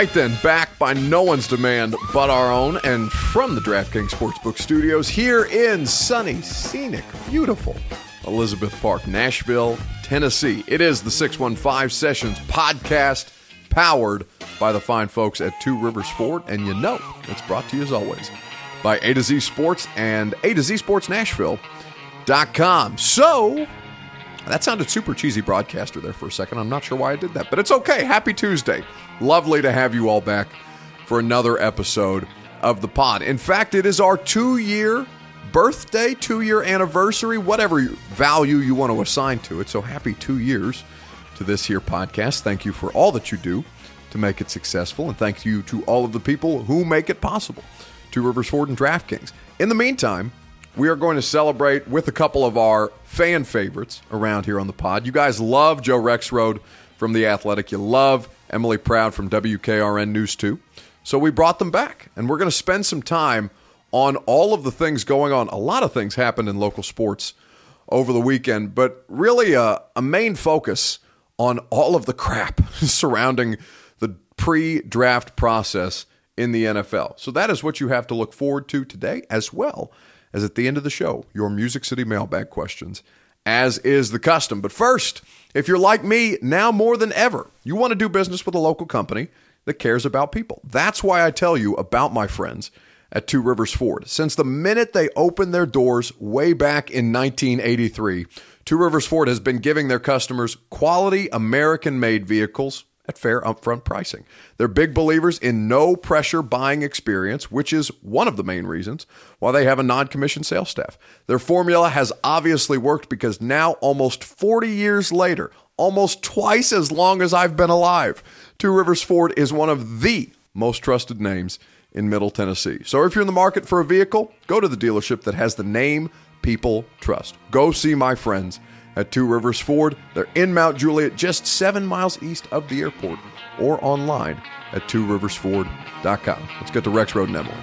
right then, back by no one's demand but our own, and from the DraftKings Sportsbook Studios here in sunny, scenic, beautiful Elizabeth Park, Nashville, Tennessee. It is the 615 Sessions podcast powered by the fine folks at Two Rivers Ford, and you know it's brought to you as always by A to Z Sports and A to Z Sports Nashville.com. So, that sounded super cheesy broadcaster there for a second. I'm not sure why I did that, but it's okay. Happy Tuesday. Lovely to have you all back for another episode of the pod. In fact, it is our two year birthday, two year anniversary, whatever value you want to assign to it. So happy two years to this here podcast. Thank you for all that you do to make it successful, and thank you to all of the people who make it possible. Two Rivers Ford and DraftKings. In the meantime, we are going to celebrate with a couple of our fan favorites around here on the pod. You guys love Joe Rexrode from The Athletic. You love Emily Proud from WKRN News 2. So we brought them back, and we're going to spend some time on all of the things going on. A lot of things happened in local sports over the weekend, but really a, a main focus on all of the crap surrounding the pre draft process in the NFL. So that is what you have to look forward to today, as well as at the end of the show, your Music City mailbag questions, as is the custom. But first, if you're like me, now more than ever, you want to do business with a local company that cares about people. That's why I tell you about my friends at Two Rivers Ford. Since the minute they opened their doors way back in 1983, Two Rivers Ford has been giving their customers quality American made vehicles at fair upfront pricing. They're big believers in no pressure buying experience, which is one of the main reasons why they have a non commissioned sales staff. Their formula has obviously worked because now, almost 40 years later, almost twice as long as I've been alive, Two Rivers Ford is one of the most trusted names in Middle Tennessee. So if you're in the market for a vehicle, go to the dealership that has the name people trust. Go see my friends at Two Rivers Ford. They're in Mount Juliet, just seven miles east of the airport, or online at tworiversford.com. Let's get to Rexrode and Emily.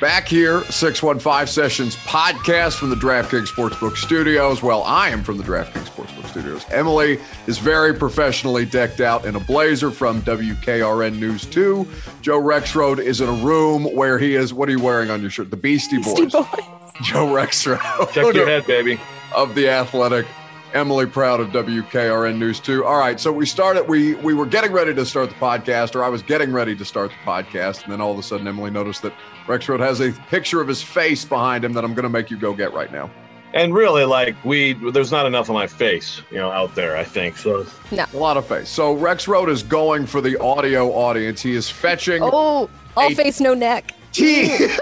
Back here, 615 Sessions podcast from the DraftKings Sportsbook Studios. Well, I am from the DraftKings Sportsbook Studios. Emily is very professionally decked out in a blazer from WKRN News 2. Joe Rexrode is in a room where he is, what are you wearing on your shirt? The Beastie Boys. Beastie Boys. Joe Rexrode. Check your head, baby. Of the Athletic. Emily Proud of WKRN News 2. All right, so we started, we we were getting ready to start the podcast, or I was getting ready to start the podcast, and then all of a sudden Emily noticed that Rexrode has a picture of his face behind him that I'm going to make you go get right now. And really, like we, there's not enough of my face, you know, out there. I think so. No. A lot of face. So Rexrode is going for the audio audience. He is fetching. Oh, all A- face, no neck. Team.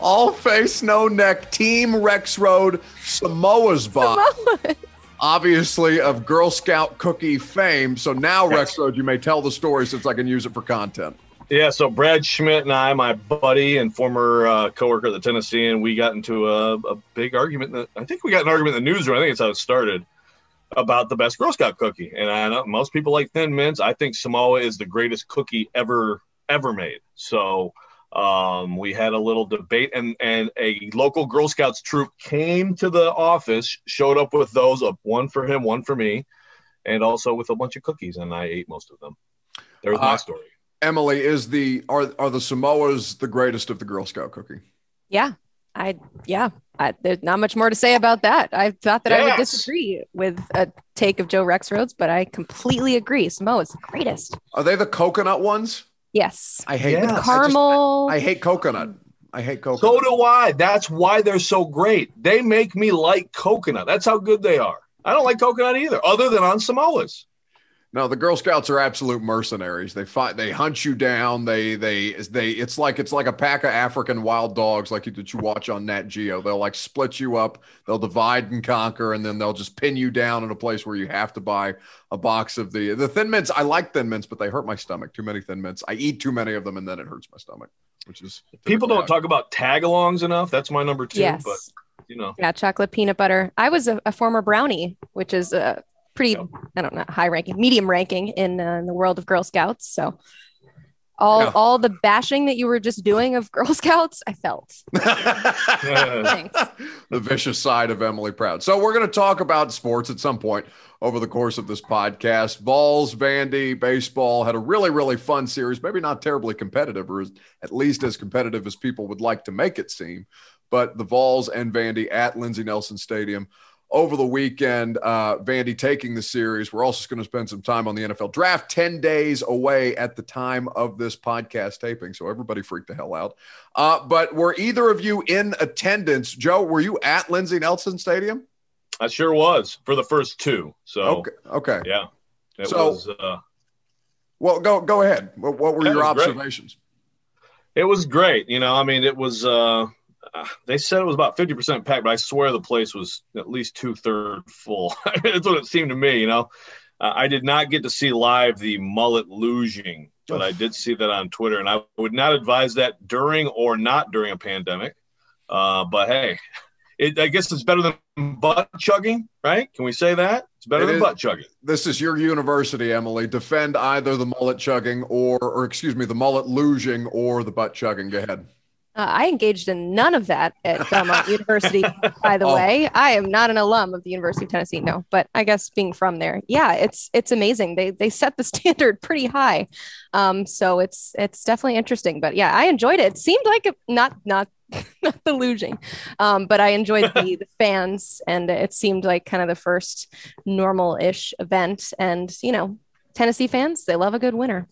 All face, no neck. Team Rexrode Samoa's box. Samoa. Obviously, of Girl Scout cookie fame. So now, Rexrode, you may tell the story since I can use it for content. Yeah. So Brad Schmidt and I, my buddy and former uh, coworker at the Tennessee, and we got into a, a big argument. The, I think we got an argument in the newsroom. I think it's how it started about the best Girl Scout cookie. And I know most people like Thin Mints. I think Samoa is the greatest cookie ever ever made. So um, we had a little debate, and and a local Girl Scouts troop came to the office, showed up with those, uh, one for him, one for me, and also with a bunch of cookies, and I ate most of them. There's my Uh, story. Emily, is the are are the Samoas the greatest of the Girl Scout cookie? Yeah, I yeah. I, there's not much more to say about that. I thought that I would disagree with a take of Joe Rexrode's, but I completely agree. Samoa's the greatest. Are they the coconut ones? Yes, I hate Yeah. I just- caramel. I hate coconut. I hate coconut. So do I. That's why they're so great. They make me like coconut. That's how good they are. I don't like coconut either, other than on Samoas. No, the Girl Scouts are absolute mercenaries. They fight. They hunt you down. They they they. It's like it's like a pack of African wild dogs, like you, that you watch on Nat Geo. They'll like split you up. They'll divide and conquer, and then they'll just pin you down in a place where you have to buy a box of the the Thin Mints. I like Thin Mints, but they hurt my stomach. Too many Thin Mints. I eat too many of them, and then it hurts my stomach. Which is People don't typically talk about tagalongs enough. That's my number two. yes, But you know, yeah, chocolate peanut butter. I was a, a former brownie, which is a pretty. I don't know high ranking, medium ranking in, uh, in the world of Girl Scouts. So all Yeah. all the bashing that you were just doing of Girl Scouts, I felt. The vicious side of Emily Proud. So we're going to talk about sports at some point over the course of this podcast. Vols, Vandy, baseball had a really, really fun series. Maybe not terribly competitive, or at least as competitive as people would like to make it seem. But the Vols and Vandy at Lindsey Nelson Stadium over the weekend. Uh, Vandy taking the series. We're also going to spend some time on the NFL draft. Ten days away at the time of this podcast taping, so everybody freaked the hell out. Uh, but were either of you in attendance? Joe, were you at Lindsey Nelson Stadium? I sure was for the first two. So Okay. Okay. yeah, it So- was. Uh, Well, go go ahead. What, what were your was great. observations? It was great. You know, I mean, it was. Uh, uh, they said it was about fifty percent packed, but I swear the place was at least two thirds full. That's what it seemed to me. You know, uh, I did not get to see live the mullet luging, but I did see that on Twitter, and I would not advise that during or not during a pandemic. Uh, but hey, it, I guess it's better than butt chugging, right? Can we say that? It's better It than is. butt chugging. This is your university, Emily. Defend either the mullet chugging or, or excuse me, the mullet luging or the butt chugging. Go ahead. Uh, I engaged in none of that at Belmont University, by the Oh. way. I am not an alum of the University of Tennessee, no, but I guess being from there, yeah, it's it's amazing. They they set the standard pretty high, um, so it's it's definitely interesting. But yeah, I enjoyed it. It seemed like a, not not not the luging, um, but I enjoyed the, the fans, and it seemed like kind of the first normal-ish event. And you know, Tennessee fans, they love a good winner.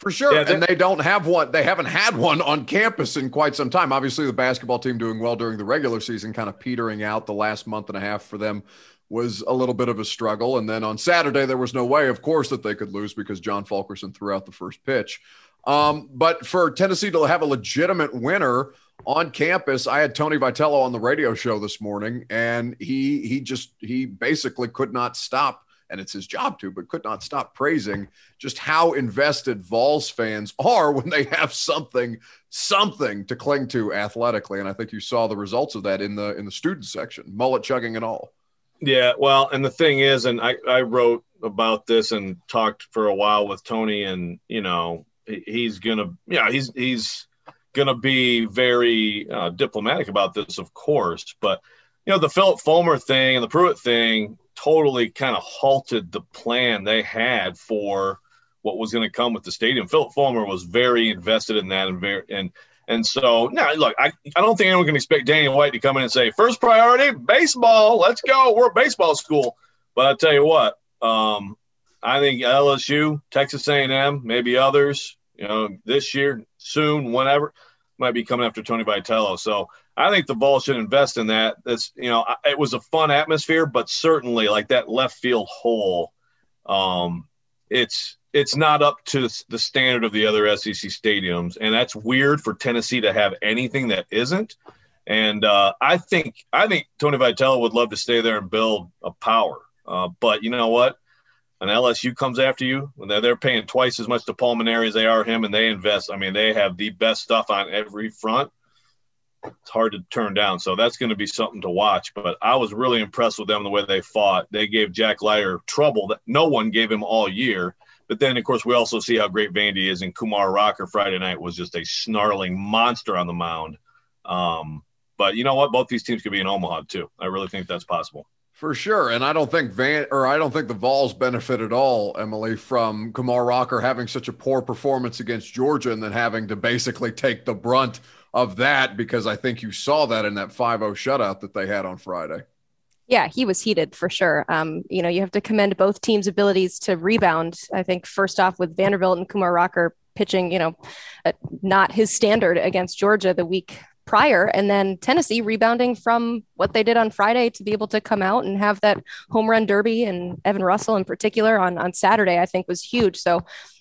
For sure. Yeah, and they don't have one. They haven't had one on campus in quite some time. Obviously, the basketball team doing well during the regular season, kind of petering out the last month and a half for them was a little bit of a struggle. And then on Saturday, there was no way, of course, that they could lose because John Fulkerson threw out the first pitch. Um, but for Tennessee to have a legitimate winner on campus, I had Tony Vitello on the radio show this morning, and he he just he basically could not stop, and it's his job to, but could not stop praising just how invested Vols fans are when they have something something to cling to athletically. And I think you saw the results of that in the in the student section, mullet chugging and all. Yeah, well, and the thing is, and I, I wrote about this and talked for a while with Tony, and you know, he's gonna, yeah, he's he's gonna be very uh, diplomatic about this, of course, but you know, the Philip Fulmer thing and the Pruitt thing totally kind of halted the plan they had for what was going to come with the stadium. Philip Fulmer was very invested in that, and very and and so, now look, I, I don't think anyone can expect Danny White to come in and say, first priority, baseball. Let's go. We're a baseball school. But I'll tell you what, um, I think LSU, Texas A&M, maybe others, you know, this year, soon, whenever, might be coming after Tony Vitello. So I think the Vols should invest in that. That's, you know, it was a fun atmosphere, but certainly like that left field hole, um, it's it's not up to the standard of the other SEC stadiums, and that's weird for Tennessee to have anything that isn't. And uh, I think I think Tony Vitello would love to stay there and build a power. Uh, but you know what? An LSU comes after you when they're, they're paying twice as much to Paul Mainieri as they are him, and they invest. I mean, they have the best stuff on every front. It's hard to turn down, so that's going to be something to watch. But I was really impressed with them the way they fought. They gave Jack Leiter trouble that no one gave him all year. But then, of course, we also see how great Vandy is, and Kumar Rocker Friday night was just a snarling monster on the mound. Um, but you know what? Both these teams could be in Omaha too. I really think that's possible. For sure. And I don't think Van or I don't think the Vols benefit at all, Emily, from Kumar Rocker having such a poor performance against Georgia and then having to basically take the brunt of that because I think you saw that in that 5-0 shutout that they had on Friday. Yeah, he was heated for sure. Um, you know, you have to commend both teams' abilities to rebound. I think first off with Vanderbilt and Kumar Rocker pitching, you know, not his standard against Georgia the week prior, and then Tennessee rebounding from what they did on Friday to be able to come out and have that home run derby and Evan Russell in particular on on Saturday, I think was huge. So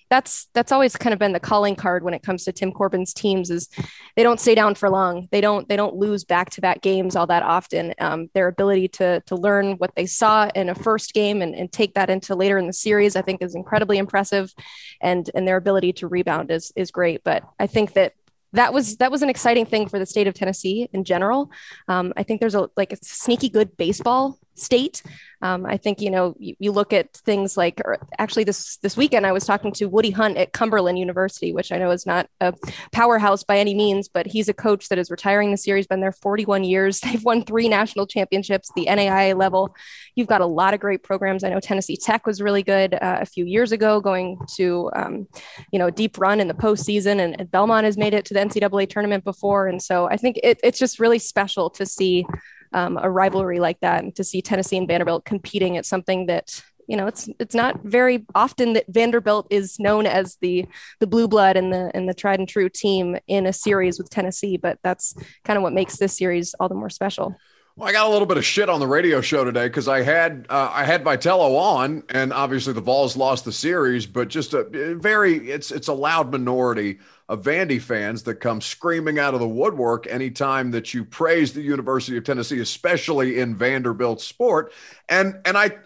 that's that's always kind of been the calling card when it comes to Tim Corbin's teams is they don't stay down for long. They don't they don't lose back to back games all that often. Um, their ability to to learn what they saw in a first game and, and take that into later in the series, I think, is incredibly impressive, and and their ability to rebound is is great. But I think that that was that was an exciting thing for the state of Tennessee in general. Um, I think there's a like a sneaky good baseball state. Um, I think you know you, you, look at things like actually this this weekend I was talking to Woody Hunt at Cumberland University, which I know is not a powerhouse by any means, but he's a coach that is retiring this year. He's been there 41 years. They've won three national championships, the NAIA level. You've got a lot of great programs. I know Tennessee Tech was really good uh, a few years ago, going to um, you know a deep run in the postseason, and, and Belmont has made it to the NCAA tournament before, and so I think it, it's just really special to see um, a rivalry like that and to see Tennessee and Vanderbilt competing at something that you know it's it's not very often that Vanderbilt is known as the the blue blood and the and the tried and true team in a series with Tennessee, but that's kind of what makes this series all the more special. Well, I got a little bit of shit on the radio show today because I had uh, I had Vitello on, and obviously the Vols lost the series, but just a very it's it's a loud minority of Vandy fans that come screaming out of the woodwork anytime that you praise the University of Tennessee, especially in Vanderbilt sport. And and I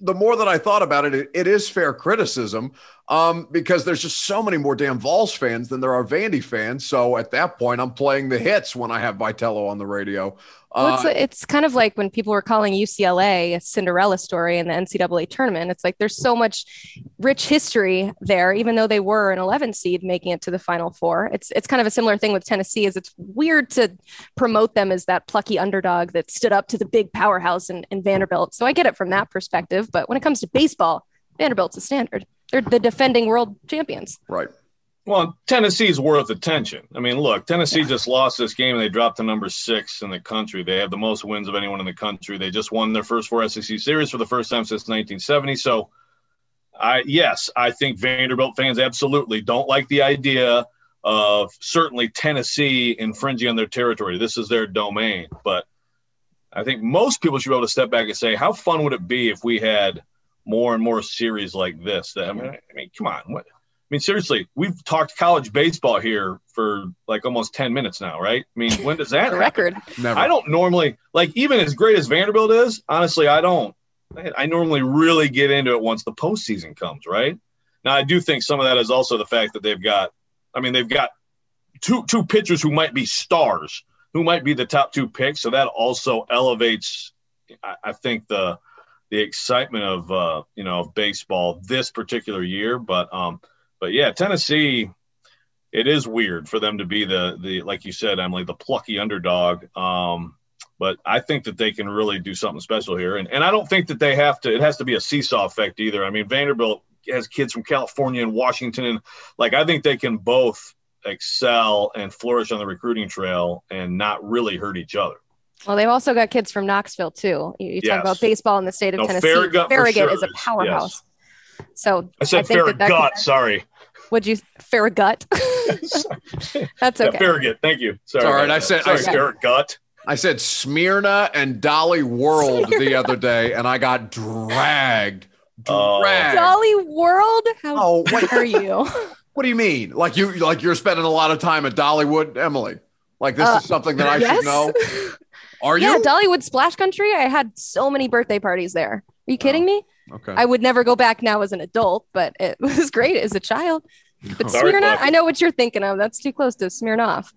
the more that I thought about it, it, it is fair criticism um, because there's just so many more damn Vols fans than there are Vandy fans. So at that point, I'm playing the hits when I have Vitello on the radio. Well, it's, uh, it's kind of like when people were calling UCLA a Cinderella story in the NCAA tournament. It's like there's so much rich history there, even though they were an 11 seed making it to the Final Four. It's it's kind of a similar thing with Tennessee. Is it's weird to promote them as that plucky underdog that stood up to the big powerhouse in, in Vanderbilt. So I get it from that perspective. But when it comes to baseball, Vanderbilt's a standard. They're the defending world champions. Right. Well, Tennessee's worth attention. I mean, look, Tennessee just lost this game and they dropped to number six in the country. They have the most wins of anyone in the country. They just won their first four SEC series for the first time since 1970. So, I yes, I think Vanderbilt fans absolutely don't like the idea of certainly Tennessee infringing on their territory. This is their domain. But I think most people should be able to step back and say, how fun would it be if we had more and more series like this? That I mean, I mean, come on, what? I mean, seriously, we've talked college baseball here for like almost 10 minutes now, right? I mean, when does that record? Never. I don't normally like even as great as Vanderbilt is, honestly, I don't I normally really get into it once the postseason comes, right? Now I do think some of that is also the fact that they've got I mean, they've got two two pitchers who might be stars, who might be the top two picks. So that also elevates I, I think the the excitement of uh, you know, of baseball this particular year. But um but yeah, Tennessee, it is weird for them to be the the like you said, Emily, the plucky underdog. Um, but I think that they can really do something special here, and and I don't think that they have to. It has to be a seesaw effect either. I mean, Vanderbilt has kids from California and Washington, and like I think they can both excel and flourish on the recruiting trail and not really hurt each other. Well, they've also got kids from Knoxville too. You, you yes. talk about baseball in the state of no, Tennessee. Farragut, Farragut sure. is a powerhouse. Yes. So I said I Farragut. That that sorry. Would you Farragut? That's okay. Yeah, Farragut. Thank you. Sorry. Sorry, I said sorry, I Farragut. I said Smyrna and Dolly World Smyrna. the other day, and I got dragged. Oh. Dragged. Dolly World? How oh, what are you? what do you mean? Like you like you're spending a lot of time at Dollywood, Emily? Like this uh, is something that I yes. should know. Are you? Yeah, Dollywood Splash Country. I had so many birthday parties there. Are you kidding oh. me? Okay. I would never go back now as an adult, but it was great as a child. But Sorry, Smirnoff, I know what you're thinking of. That's too close to Smirnoff.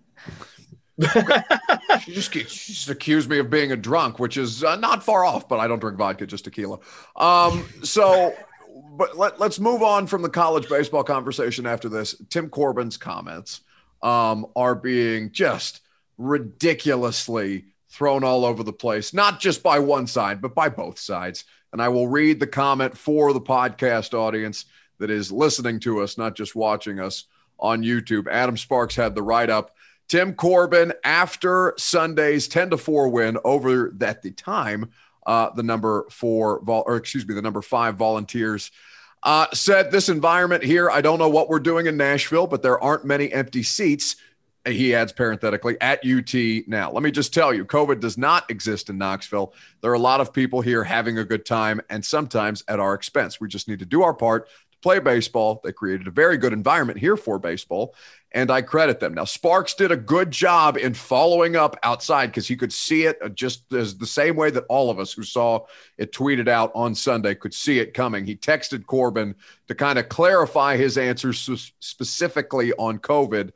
she just she just accused me of being a drunk, which is uh, not far off. But I don't drink vodka, just tequila. Um, so, but let, let's move on from the college baseball conversation after this. Tim Corbin's comments um, are being just ridiculously thrown all over the place, not just by one side, but by both sides and I will read the comment for the podcast audience that is listening to us, not just watching us on YouTube. Adam Sparks had the write up. Tim Corbin, after Sunday's 10 to 4 win over at the time, uh, the number four, vol- or excuse me, the number five volunteers, uh, said this environment here, I don't know what we're doing in Nashville, but there aren't many empty seats he adds parenthetically at UT now. Let me just tell you, COVID does not exist in Knoxville. There are a lot of people here having a good time and sometimes at our expense. We just need to do our part to play baseball. They created a very good environment here for baseball, and I credit them. Now, Sparks did a good job in following up outside because he could see it uh, just as the same way that all of us who saw it tweeted out on Sunday could see it coming. He texted Corbin to kind of clarify his answers specifically on COVID.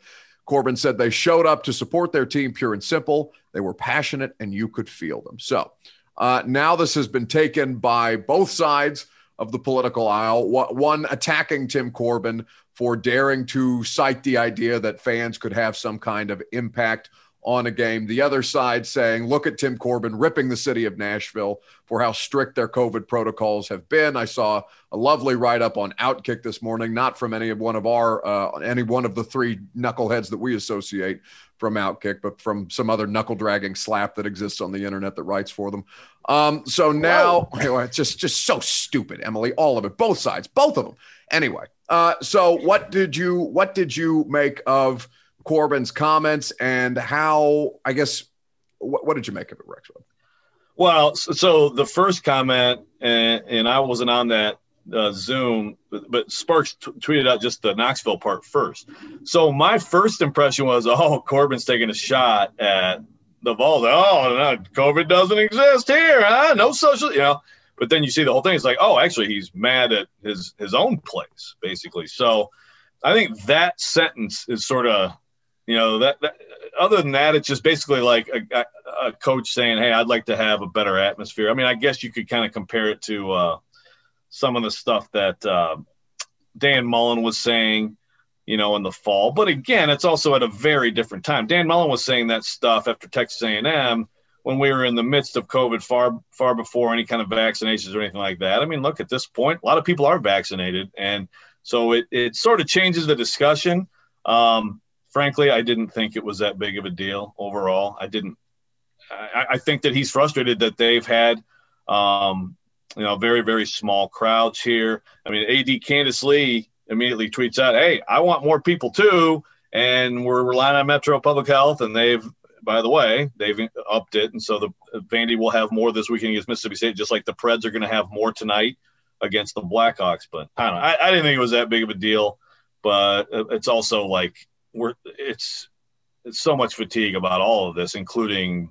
Corbin said they showed up to support their team, pure and simple. They were passionate, and you could feel them. So, Uh, now this has been taken by both sides of the political aisle. One attacking Tim Corbin for daring to cite the idea that fans could have some kind of impact on a game. The other side saying, look at Tim Corbin ripping the city of Nashville for how strict their COVID protocols have been. I saw a lovely write up on Outkick this morning, not from any of one of our, uh, any one of the three knuckleheads that we associate from Outkick, but from some other knuckle dragging slap that exists on the internet that writes for them. Um, so now it's just, just so stupid, Emily, all of it, both sides, both of them. Anyway, uh, so what did you, what did you make of, Corbin's comments and how, I guess, what, what did you make of it, Rex? Well, so the first comment, and, and I wasn't on that uh, Zoom, but, but Sparks t- tweeted out just the Knoxville part first. So my first impression was, oh, Corbin's taking a shot at the Vols. Oh, no, COVID doesn't exist here, huh? No social, you know. But then you see the whole thing. It's like, oh, actually, he's mad at his his own place, basically. So I think that sentence is sort of you know that, that, other than that it's just basically like a, a, coach saying hey i'd like to have a better atmosphere. I mean i guess you could kind of compare it to uh, some of the stuff that uh, dan mullen was saying you know in the fall. But again it's also at a very different time. Dan mullen was saying that stuff after texas a&m when we were in the midst of covid far far before any kind of vaccinations or anything like that. I mean look at this point a lot of people are vaccinated. And so it, it sort of changes the discussion. Um, frankly, I didn't think it was that big of a deal overall. I didn't. I, I think that he's frustrated that they've had, um, you know, very very small crowds here. I mean, AD Candice Lee immediately tweets out, "Hey, I want more people too," and we're relying on Metro Public Health, and they've by the way, they've upped it, and so the Vandy will have more this weekend against Mississippi State, just like the Preds are going to have more tonight against the Blackhawks. But I don't know. I, I, didn't think it was that big of a deal, but it's also like we're it's it's so much fatigue about all of this, including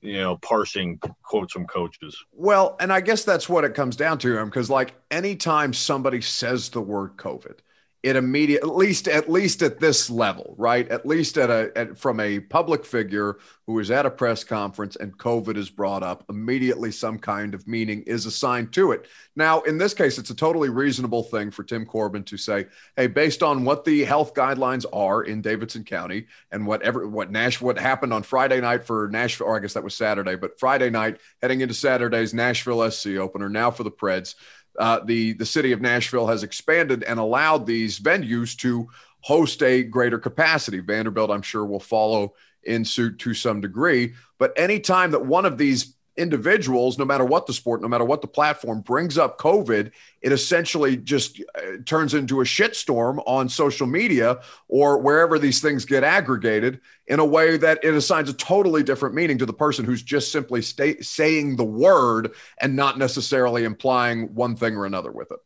you know parsing quotes from coaches. Well, and I guess that's what it comes down to him because like anytime somebody says the word COVID, it immediate at least at least at this level right? At least at a at, from a public figure who is at a press conference and covid is brought up immediately some kind of meaning is assigned to it. Now in this case it's a totally reasonable thing for tim corbin to say hey based on what the health guidelines are in davidson county and whatever what nash what happened on friday night for nashville or i guess that was saturday but friday night heading into saturday's nashville sc opener now for the preds uh, the the city of Nashville has expanded and allowed these venues to host a greater capacity. Vanderbilt, I'm sure, will follow in suit to some degree. But anytime that one of these individuals, no matter what the sport, no matter what the platform, brings up COVID, it essentially just uh, turns into a shitstorm on social media or wherever these things get aggregated in a way that it assigns a totally different meaning to the person who's just simply saying the word and not necessarily implying one thing or another with it.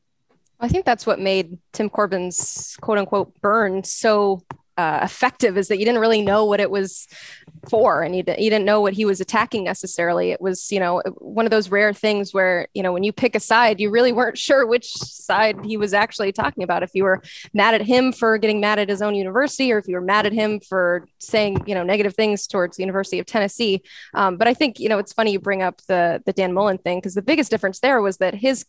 I think that's what made Tim Corbin's quote unquote burn so uh, effective is that you didn't really know what it was for and you, you didn't know what he was attacking necessarily. It was you know one of those rare things where you know when you pick a side you really weren't sure which side he was actually talking about. If you were mad at him for getting mad at his own university or if you were mad at him for saying you know negative things towards the university of tennessee. Um, but i think you know it's funny you bring up the the dan mullen thing because the biggest difference there was that his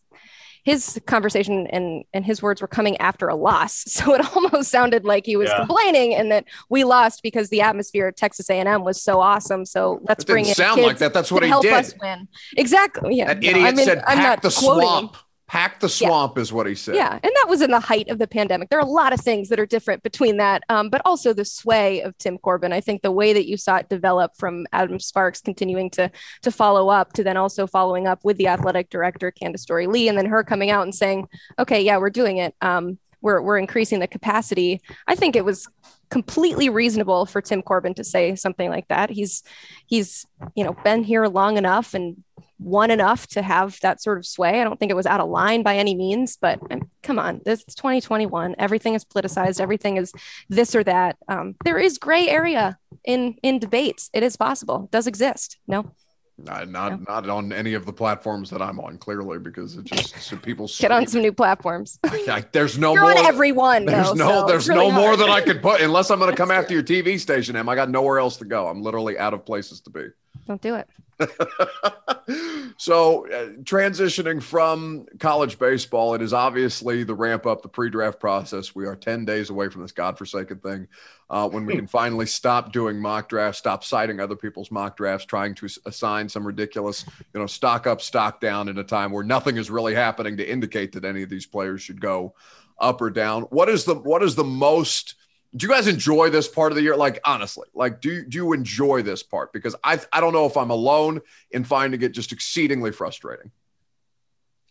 his conversation and and his words were coming after a loss. So it almost sounded like he was yeah. complaining and that we lost because the atmosphere at texas a&m was so awesome. So let's bring it sound like that. That's what he help did. us win. Exactly. Yeah. That idiot I mean, said pack the swamp Pack the swamp yeah. is what he said. Yeah. And that was in the height of the pandemic. There are a lot of things that are different between that, um, but also the sway of Tim Corbin. I think the way that you saw it develop from Adam Sparks continuing to to follow up to then also following up with the athletic director, Candice Storey Lee, and then her coming out and saying, okay, yeah, we're doing it. Um, we're, we're increasing the capacity. I think it was completely reasonable for Tim Corbin to say something like that. He's he's you know been here long enough and won enough to have that sort of sway. I don't think it was out of line by any means, but um, come on, this is 2021. Everything is politicized. Everything is this or that. Um, there is gray area in in debates. It is possible. It does exist. No. Not not, not on any of the platforms that I'm on, clearly, because it just so people get on some new platforms. I, there's no You're more. on everyone. There's though, no so there's really no hard. more that I could put unless I'm going to come after your TV station. Em, I got nowhere else to go. I'm literally out of places to be. Don't do it. so, uh, transitioning from college baseball, it is obviously the ramp up the pre draft process. We are 10 days away from this godforsaken thing uh, when we can finally stop doing mock drafts, stop citing other people's mock drafts, trying to assign some ridiculous, you know, stock up, stock down in a time where nothing is really happening to indicate that any of these players should go up or down. What is the what is the most do you guys enjoy this part of the year? Like honestly, like do do you enjoy this part? Because I I don't know if I'm alone in finding it just exceedingly frustrating.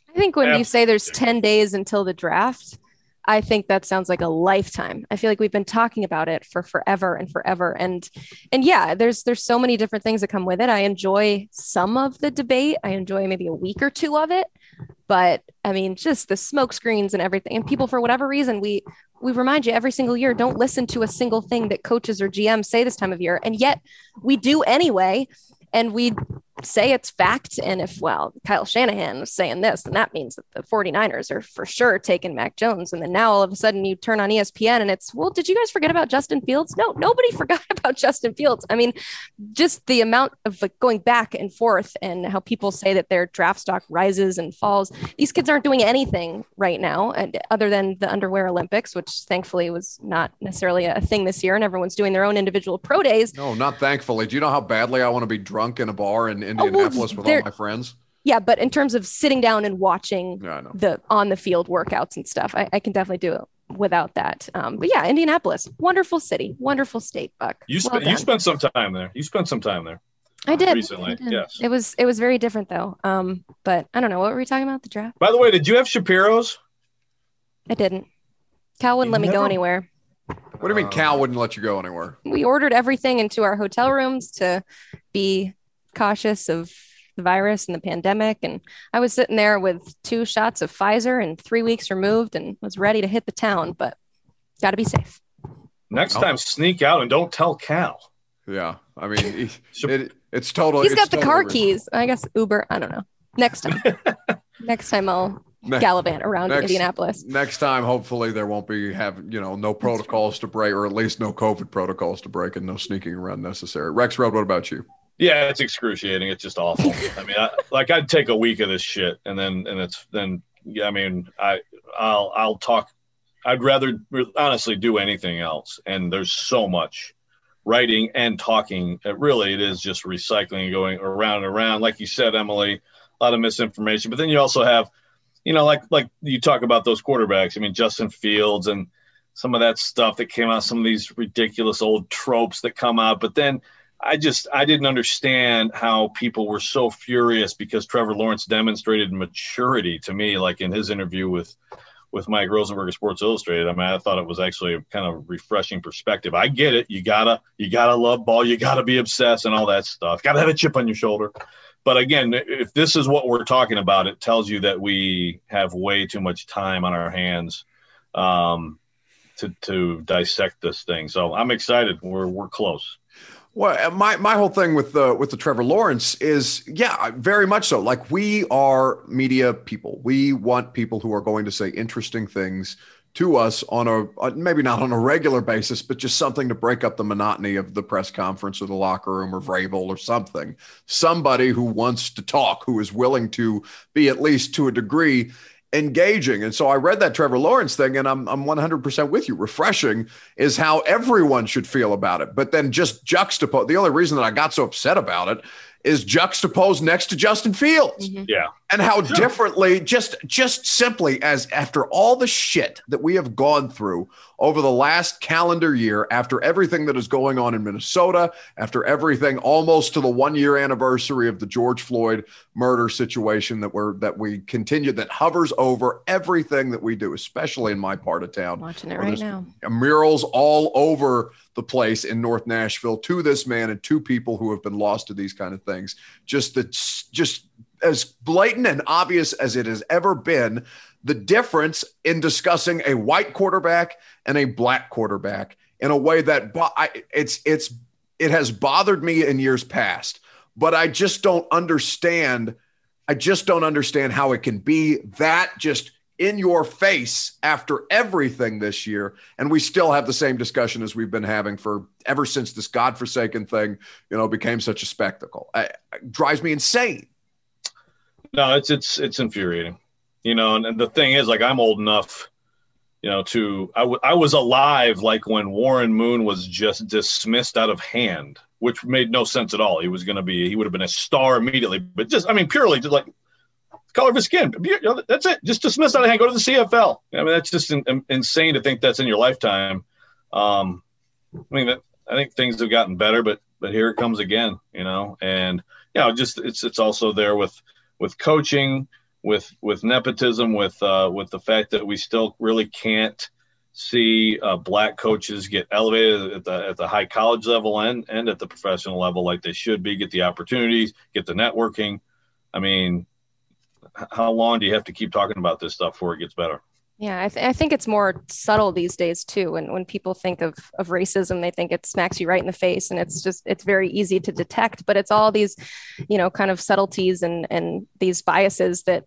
I think when you say there's 10 days until the draft, I think that sounds like a lifetime. I feel like we've been talking about it for forever and forever. And and yeah, there's there's so many different things that come with it. I enjoy some of the debate. I enjoy maybe a week or two of it. But I mean, just the smoke screens and everything. And people, for whatever reason, we we remind you every single year don't listen to a single thing that coaches or GMs say this time of year. And yet we do anyway. And we say it's fact. And if, well, Kyle Shanahan was saying this, then that means that the 49ers are for sure taking Mac Jones. And then now all of a sudden you turn on ESPN and it's, well, did you guys forget about Justin Fields? No, nobody forgot about Justin Fields. I mean, just the amount of like going back and forth and how people say that their draft stock rises and falls. These kids aren't doing anything right now and, other than the underwear Olympics, which thankfully was not necessarily a thing this year. And everyone's doing their own individual pro days. No, not thankfully. Do you know how badly I want to be drunk in a bar in Indianapolis oh, well, with all my friends. Yeah, but in terms of sitting down and watching yeah, the on the field workouts and stuff, I, I can definitely do it without that. Um, but yeah, Indianapolis, wonderful city, wonderful state, Buck. You spent well you spent some time there. You spent some time there. I did recently. I did. Yes, it was it was very different though. Um, but I don't know what were we talking about the draft. By the way, did you have Shapiro's? I didn't. Cal wouldn't you let never... me go anywhere. What do you mean Cal wouldn't let you go anywhere? We ordered everything into our hotel rooms to be cautious of the virus and the pandemic. And I was sitting there with two shots of Pfizer and three weeks removed and was ready to hit the town, but got to be safe. Next oh. time, sneak out and don't tell Cal. Yeah. I mean, it, it's total. He's got the car keys. I guess Uber. I don't know. Next time. next time I'll gallivant around next, Indianapolis. Next time, hopefully there won't be have you know no protocols to break, or at least no COVID protocols to break, and no sneaking around necessary. Rexrode, what about you? Yeah, it's excruciating. It's just awful. I mean, I, like I'd take a week of this shit, and then and it's then. Yeah, I mean, I I'll I'll talk. I'd rather honestly do anything else. And there's so much writing and talking. It really, it is just recycling, and going around and around. Like you said, Emily, a lot of misinformation. But then you also have, you know, like like you talk about those quarterbacks. I mean, Justin Fields and some of that stuff that came out, some of these ridiculous old tropes that come out. But then I just I didn't understand how people were so furious because Trevor Lawrence demonstrated maturity to me, like in his interview with with Mike Rosenberg of Sports Illustrated. I mean, I thought it was actually a kind of refreshing perspective. I get it. You gotta you gotta love ball. You gotta be obsessed and all that stuff. Gotta have a chip on your shoulder. But again, if this is what we're talking about, it tells you that we have way too much time on our hands um, to to dissect this thing. So I'm excited. We're we're close. Well, my my whole thing with the with the Trevor Lawrence is yeah, very much so. Like we are media people. We want people who are going to say interesting things to us on a maybe not on a regular basis, but just something to break up the monotony of the press conference or the locker room or Vrabel or something. Somebody who wants to talk, who is willing to be at least to a degree engaging. And so I read that Trevor Lawrence thing and I'm, I'm 100% with you. Refreshing is how everyone should feel about it. But then just juxtapose the only reason that I got so upset about it is juxtaposed next to Justin Fields. Mm-hmm. Yeah. And how sure. differently just just simply as after all the shit that we have gone through over the last calendar year after everything that is going on in Minnesota, after everything almost to the 1 year anniversary of the George Floyd murder situation that we're that we continue that hovers over everything that we do, especially in my part of town. Watching it right now. Murals all over the place in North Nashville to this man and two people who have been lost to these kind of things. Just the just as blatant and obvious as it has ever been the difference in discussing a white quarterback and a black quarterback in a way that it's it's it has bothered me in years past but i just don't understand i just don't understand how it can be that just in your face after everything this year, and we still have the same discussion as we've been having for ever since this godforsaken thing, you know, became such a spectacle. It drives me insane. No, it's it's it's infuriating, you know. And, and the thing is, like, I'm old enough, you know, to I, w- I was alive like when Warren Moon was just dismissed out of hand, which made no sense at all. He was going to be he would have been a star immediately, but just I mean, purely just like color of his skin. That's it. Just dismiss out of hand. Go to the CFL. I mean, that's just in, in, insane to think that's in your lifetime. Um, I mean, that, I think things have gotten better, but but here it comes again. You know, and you know, just it's it's also there with with coaching, with with nepotism, with uh, with the fact that we still really can't see uh, black coaches get elevated at the at the high college level and and at the professional level like they should be. Get the opportunities, get the networking. I mean, how long do you have to keep talking about this stuff before it gets better? Yeah, I, th- I, think it's more subtle these days too. And when people think of of racism, they think it smacks you right in the face, and it's just it's very easy to detect. But it's all these, you know, kind of subtleties and and these biases that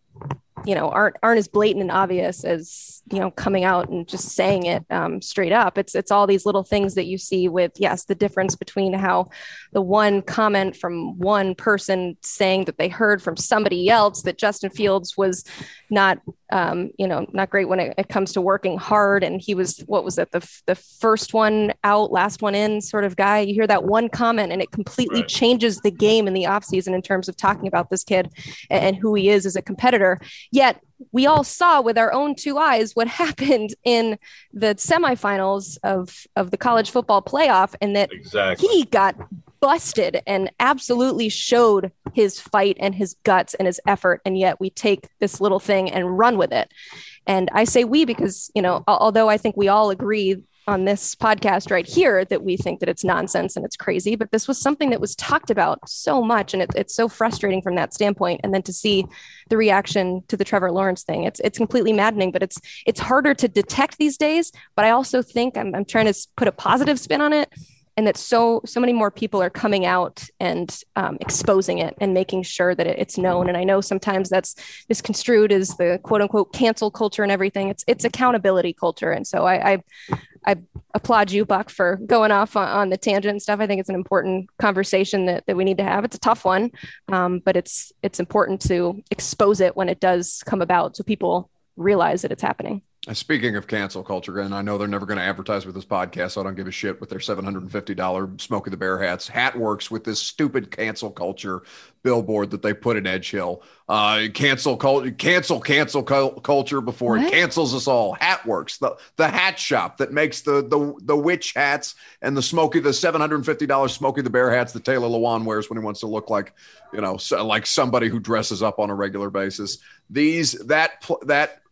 you know aren't aren't as blatant and obvious as you know coming out and just saying it um, straight up it's it's all these little things that you see with yes the difference between how the one comment from one person saying that they heard from somebody else that justin fields was not um, you know not great when it, it, comes to working hard. And he was what was it? The, the first one out last one in sort of guy. You hear that one comment and it completely right. changes the game in the offseason in terms of talking about this kid and, and who he is as a competitor. Yet we all saw with our own two eyes what happened in the semifinals of, of the college football playoff, and that exactly. he got busted and absolutely showed his fight and his guts and his effort. And yet we take this little thing and run with it. And I say we because, you know, although I think we all agree on this podcast right here that we think that it's nonsense and it's crazy, but this was something that was talked about so much, and it, it's so frustrating from that standpoint. And then to see the reaction to the Trevor Lawrence thing, it's it's completely maddening. But it's it's harder to detect these days. But I also think I'm, I'm trying to put a positive spin on it and that so so many more people are coming out and um, exposing it and making sure that it, it's known. And i know sometimes that's misconstrued as the quote unquote cancel culture and everything. It's it's accountability culture. And so i i, I applaud you buck for going off on, on, the tangent and stuff. I think it's an important conversation that, that we need to have. It's a tough one um, but it's it's important to expose it when it does come about so people realize that it's happening Speaking of cancel culture, and I know they're never going to advertise with this podcast, so I don't give a shit with their $750 Smokey the Bear hats. Hat works with this stupid cancel culture billboard that they put in Edge Hill. Uh, cancel culture, cancel, cancel culture before what? it cancels us all. Hat works, the, the hat shop that makes the, the, the witch hats and the Smokey, the $750 Smokey the Bear hats that Taylor Lewan wears when he wants to look like, you know, like somebody who dresses up on a regular basis. These, that, that,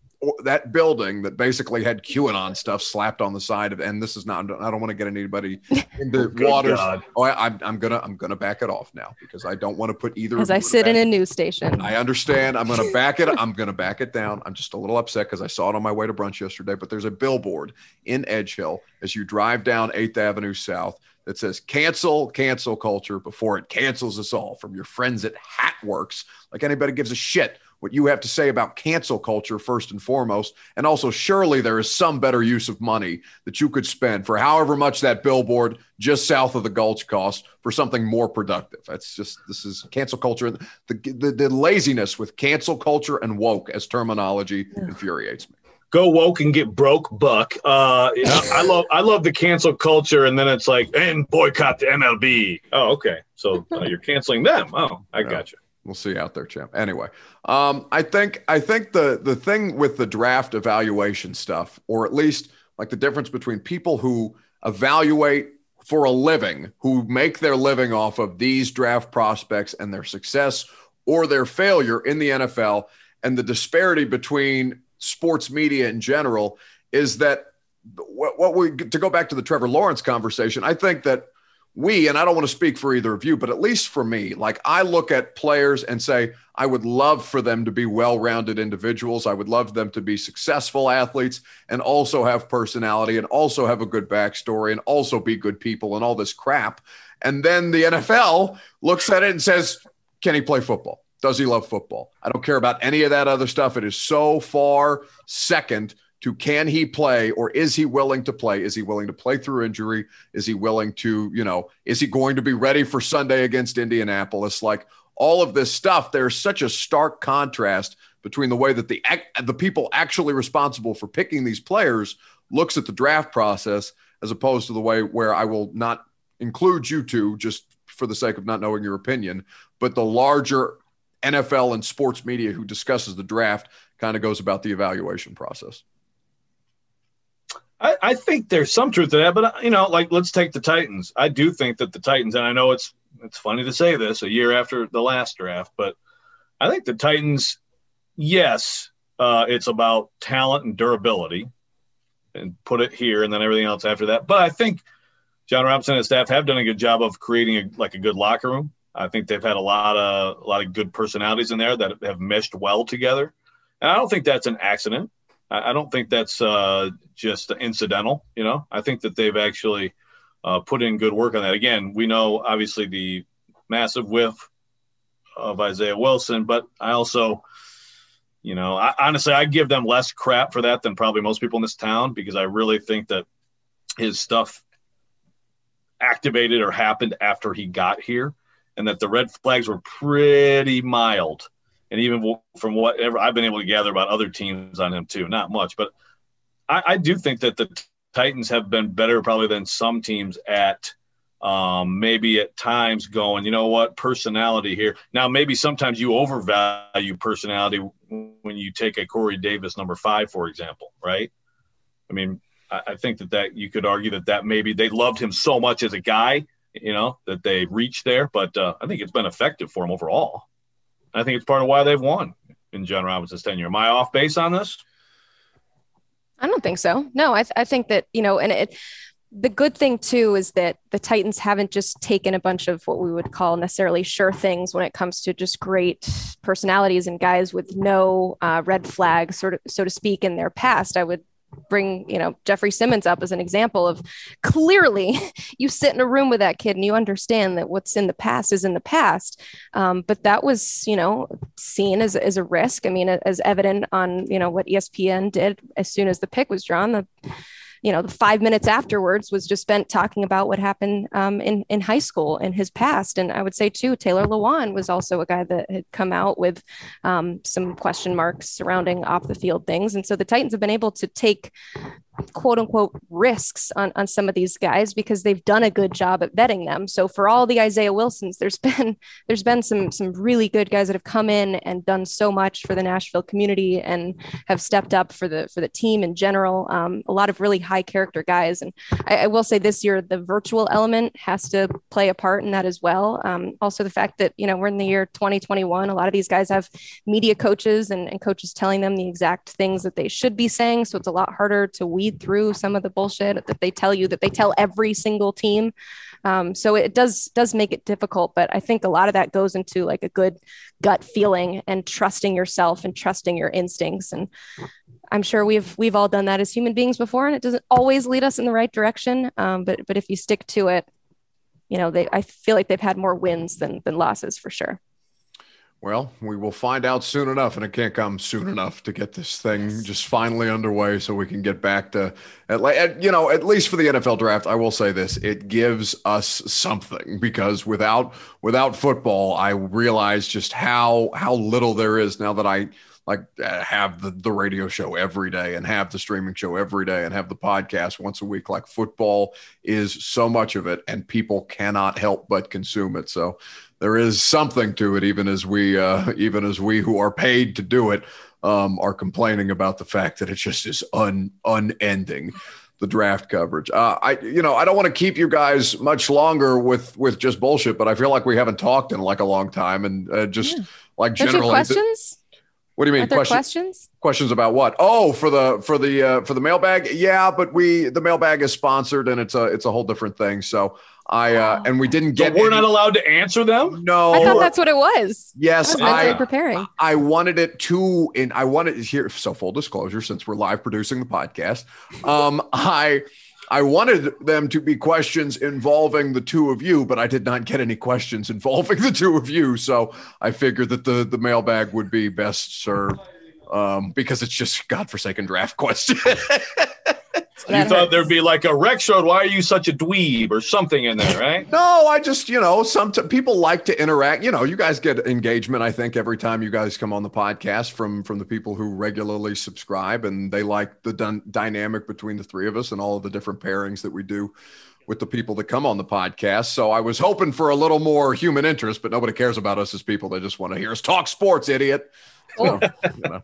that building that basically had QAnon stuff slapped on the side of, and this is not. I don't want to get anybody into waters. God. Oh, I, am I'm gonna I'm gonna back it off now because I don't want to put either. As I sit in a news station. I understand. I'm gonna back it. I'm gonna back it down. I'm just a little upset because I saw it on my way to brunch yesterday. But there's a billboard in Edge Hill as you drive down Eighth Avenue South that says cancel cancel culture before it cancels us all from your friends at Hatworks. Like anybody gives a shit what you have to say about cancel culture first and foremost. And also, surely there is some better use of money that you could spend for however much that billboard just south of the Gulch cost for something more productive. That's just this is cancel culture. The, the, the laziness with cancel culture and woke as terminology infuriates me go woke and get broke buck uh i love i love the cancel culture and then it's like and boycott the mlb oh okay so uh, you're canceling them oh i yeah. got you We'll see you out there, champ. Anyway, um, I think I think the the thing with the draft evaluation stuff, or at least like the difference between people who evaluate for a living, who make their living off of these draft prospects and their success or their failure in the NFL, and the disparity between sports media in general, is that what, what we to go back to the Trevor Lawrence conversation. I think that we, and I don't want to speak for either of you, but at least for me, like I look at players and say, I would love for them to be well rounded individuals. I would love them to be successful athletes and also have personality and also have a good backstory and also be good people and all this crap. And then the NFL looks at it and says, Can he play football? Does he love football? I don't care about any of that other stuff. It is so far second to can he play or is he willing to play? Is he willing to play through injury? Is he willing to, you know, is he going to be ready for Sunday against Indianapolis? Like all of this stuff, there's such a stark contrast between the way that the the people actually responsible for picking these players looks at the draft process as opposed to the way where I will not include you two just for the sake of not knowing your opinion, but the larger NFL and sports media who discusses the draft kind of goes about the evaluation process. I, I, think there's some truth to that, but you know, like let's take the Titans. I do think that the Titans, and I know it's it's funny to say this a year after the last draft, but I think the Titans, yes, uh, it's about talent and durability, and put it here, and then everything else after that. But I think Jon Robinson and his staff have done a good job of creating a, like a good locker room. I think they've had a lot of a lot of good personalities in there that have meshed well together, and I don't think that's an accident. I, I don't think that's uh, just incidental. You know, I think that they've actually uh, put in good work on that. Again, we know obviously the massive whiff of Isaiah Wilson, but I also, you know, I, honestly, I give them less crap for that than probably most people in this town because I really think that his stuff activated or happened after he got here and that the red flags were pretty mild. And even from whatever I've been able to gather about other teams on him too, not much, but I, I do think that the Titans have been better probably than some teams at um, maybe at times going, you know what, personality here. Now, maybe sometimes you overvalue personality when you take a Corey Davis number five, for example, right? I mean, I, I think that that you could argue that that maybe they loved him so much as a guy, you know, that they reached there. But uh, I think it's been effective for him overall. I think it's part of why they've won in Jon Robinson's tenure. Am I off base on this? I don't think so. No, I, th- I think that, you know, and it, the good thing too is that the Titans haven't just taken a bunch of what we would call necessarily sure things when it comes to just great personalities and guys with no uh, red flags, sort of so to speak, in their past. I would bring you know Jeffrey Simmons up as an example of clearly you sit in a room with that kid and you understand that what's in the past is in the past. Um, but that was you know seen as, as a risk. I mean as evident on you know what espn did as soon as the pick was drawn the you know, the five minutes afterwards was just spent talking about what happened um, in in high school in his past. And I would say too, Taylor Lewan was also a guy that had come out with um, some question marks surrounding off the field things. And so the Titans have been able to take quote unquote risks on, on some of these guys because they've done a good job at vetting them. So for all the Isaiah Wilsons, there's been there's been some some really good guys that have come in and done so much for the Nashville community and have stepped up for the for the team in general. Um, a lot of really high character guys, and I, I, will say this year the virtual element has to play a part in that as well. Um, also the fact that you know we're in the year 2021, a lot of these guys have media coaches and, and coaches telling them the exact things that they should be saying, so it's a lot harder to weed through some of the bullshit that they tell you that they tell every single team. Um, so it does does make it difficult, but I think a lot of that goes into like a good gut feeling and trusting yourself and trusting your instincts. And I'm sure we've we've all done that as human beings before, and it doesn't always lead us in the right direction. Um, but but if you stick to it, you know, they I feel like they've had more wins than than losses for sure. Well, we will find out soon enough, and it can't come soon enough to get this thing yes. just finally underway, so we can get back to, at, you know, at least for the NFL draft. I will say this: it gives us something because without without football, I realize just how how little there is now that I like uh, have the, the radio show every day and have the streaming show every day and have the podcast once a week like football is so much of it and people cannot help but consume it so there is something to it, even as we uh, even as we who are paid to do it um, are complaining about the fact that it just is un unending the draft coverage. Uh, I you know I don't want to keep you guys much longer with with just bullshit, but I feel like we haven't talked in like a long time, and uh, just yeah. like generally questions. What do you mean? Question, questions? Questions about what? Oh, for the for the uh, for the mailbag. Yeah, but we the mailbag is sponsored, and it's a it's a whole different thing. So I uh, and we didn't get. So we're any, not allowed to answer them. No, I thought that's what it was. Yes, I, I preparing. I wanted it to, and I wanted here. So full disclosure, since we're live producing the podcast, um, I I wanted them to be questions involving the two of you, but I did not get any questions involving the two of you. So I figured that the the mailbag would be best served um, because it's just godforsaken draft question. you thought hurts. there'd be like a Rex showed, why are you such a dweeb or something in there, right? no, I just, you know, some t- people like to interact. You know, you guys get engagement, I think, every time you guys come on the podcast from from the people who regularly subscribe and they like the dun- dynamic between the three of us and all of the different pairings that we do with the people that come on the podcast. So I was hoping for a little more human interest, but nobody cares about us as people. They just want to hear us talk sports, idiot. Oh. you know.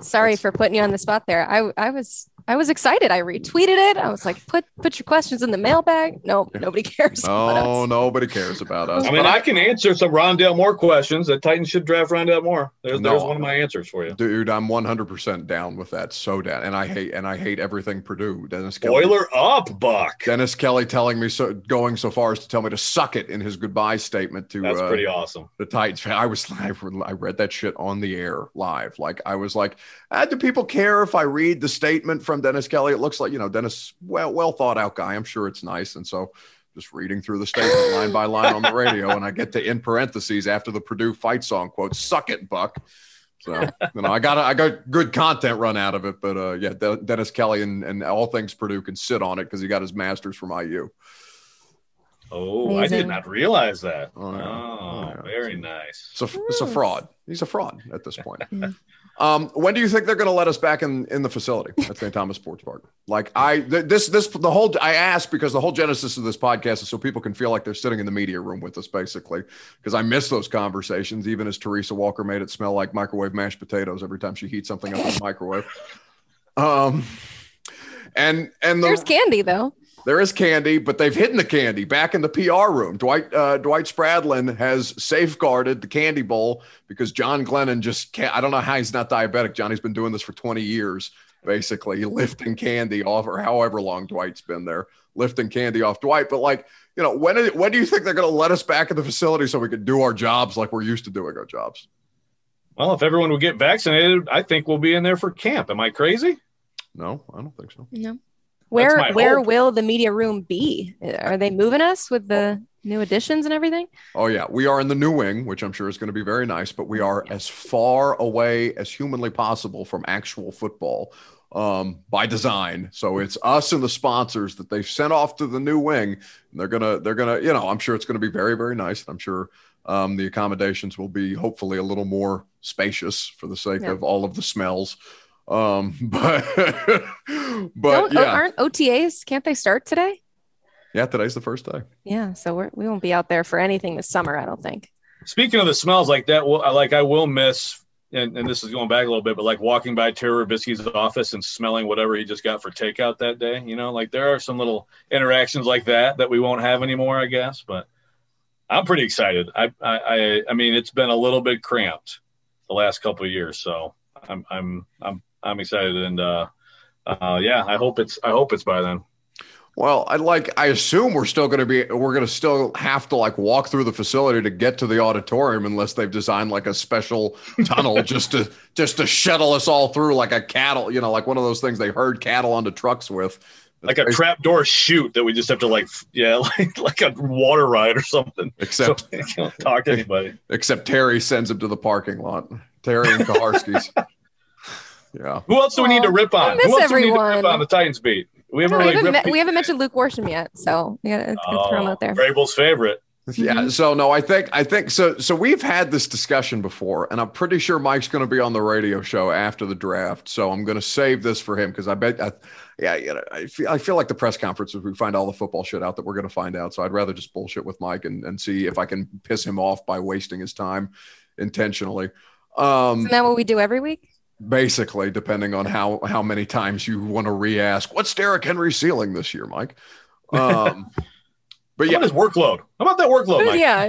Sorry for putting you on the spot there. I I was I was excited. I retweeted it. I was like, put put your questions in the mailbag. No, nobody cares. No, nobody cares about us. I mean, I, I, can answer some Rondale Moore questions. The Titans should draft Rondale Moore. There's, no, there's one of my answers for you, dude. I'm 100 percent down with that. So down, and I hate and I hate everything Purdue. Dennis Kelly. Boiler up, Buck. Dennis Kelly telling me so, going so far as to tell me to suck it in his goodbye statement to. That's uh, pretty awesome. The Titans. I was I read that shit on the air live. Like I was like, ah, do people care if I read the statement from Dennis Kelly? It looks looks like you know Dennis, well well thought out guy. I'm sure it's nice, and so just reading through the statement line by line on the radio, and I get to in parentheses after the Purdue fight song quote, "Suck it, Buck." So you know, I got I got good content run out of it, but uh, yeah, De- Dennis Kelly and, and all things Purdue can sit on it because he got his master's from IU. Oh, Amazing. I did not realize that. Oh, yeah. oh, oh very nice. So it's a fraud. He's a fraud at this point. Um, when do you think they're going to let us back in in the facility at St. Thomas Sports Park? Like I th- this this the whole I asked because the whole genesis of this podcast is so people can feel like they're sitting in the media room with us, basically. Because I miss those conversations, even as Teresa Walker made it smell like microwave mashed potatoes every time she heats something up in the microwave. Um, and and the, there's candy though. There is candy, but they've hidden the candy back in the PR room. Dwight uh, Dwight Spradlin has safeguarded the candy bowl because John Glennon just can't. I don't know how he's not diabetic. Johnny's been doing this for 20 years, basically lifting candy off, or however long Dwight's been there, lifting candy off Dwight. But like, you know, when when do you think they're going to let us back in the facility so we can do our jobs like we're used to doing our jobs? Well, if everyone would get vaccinated, I think we'll be in there for camp. Am I crazy? No, I don't think so. No. Where where hope. will the media room be? Are they moving us with the new additions and everything? Oh yeah, we are in the new wing, which I'm sure is going to be very nice. But we are as far away as humanly possible from actual football um, by design. So it's us and the sponsors that they've sent off to the new wing. And they're gonna they're gonna you know I'm sure it's going to be very very nice. I'm sure um, the accommodations will be hopefully a little more spacious for the sake yeah. of all of the smells. Um, but but yeah. aren't OTAs? Can't they start today? Yeah, today's the first day. Yeah, so we're, we won't be out there for anything this summer. I don't think. Speaking of the smells like that, well, like I will miss, and, and this is going back a little bit, but like walking by Terry Robiskie's office and smelling whatever he just got for takeout that day. You know, like there are some little interactions like that that we won't have anymore, I guess. But I'm pretty excited. I I I mean, it's been a little bit cramped the last couple of years, so I'm I'm I'm I'm excited, and uh, uh, yeah, I hope it's I hope it's by then. Well, I like I assume we're still going to be we're going to still have to like walk through the facility to get to the auditorium unless they've designed like a special tunnel just to just to shuttle us all through like a cattle, you know, like one of those things they herd cattle onto trucks with. like a trap door chute that we just have to like yeah like like a water ride or something. Except so can't talk to anybody. Except Terry sends him to the parking lot. Terry and Kaharski's. Yeah. Who else do we need to rip on? Who else everyone. do we need to rip on the Titans beat? We haven't, really we, haven't we haven't mentioned Luke Worsham yet, so we gotta, gotta throw him out there. Vrabel's favorite. Yeah. Mm-hmm. So no, I think I think so. So we've had this discussion before, and I'm pretty sure Mike's going to be on the radio show after the draft. So I'm going to save this for him because I bet, I, yeah, you know, I feel I feel like the press conferences we find all the football shit out that we're going to find out. So I'd rather just bullshit with Mike and and see if I can piss him off by wasting his time intentionally. Um, Isn't that what we do every week? Basically, depending on how how many times you want to re-ask, what's Derrick Henry's ceiling this year, Mike? Um, but yeah, his workload. How about that workload, Mike? Yeah,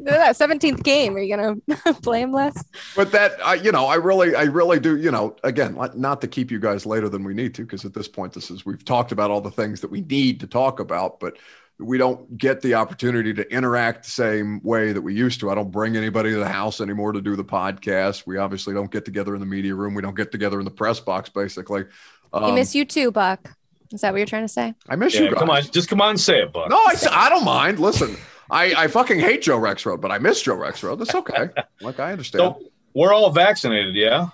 that seventeenth game. Are you gonna play him less? But that, I, you know, I really, I really do. You know, again, not to keep you guys later than we need to, because at this point, this is we've talked about all the things that we need to talk about, but we don't get the opportunity to interact the same way that we used to. I don't bring anybody to the house anymore to do the podcast. We obviously don't get together in the media room. We don't get together in the press box, basically. Um, we miss you too, Buck. Is that what you're trying to say? I miss Yeah, you guys. come on, just come on and say it, Buck. No, I don't mind. Listen, I, I fucking hate Joe Rexrode, but I miss Joe Rexrode. That's okay. like I understand. So we're all vaccinated, yeah.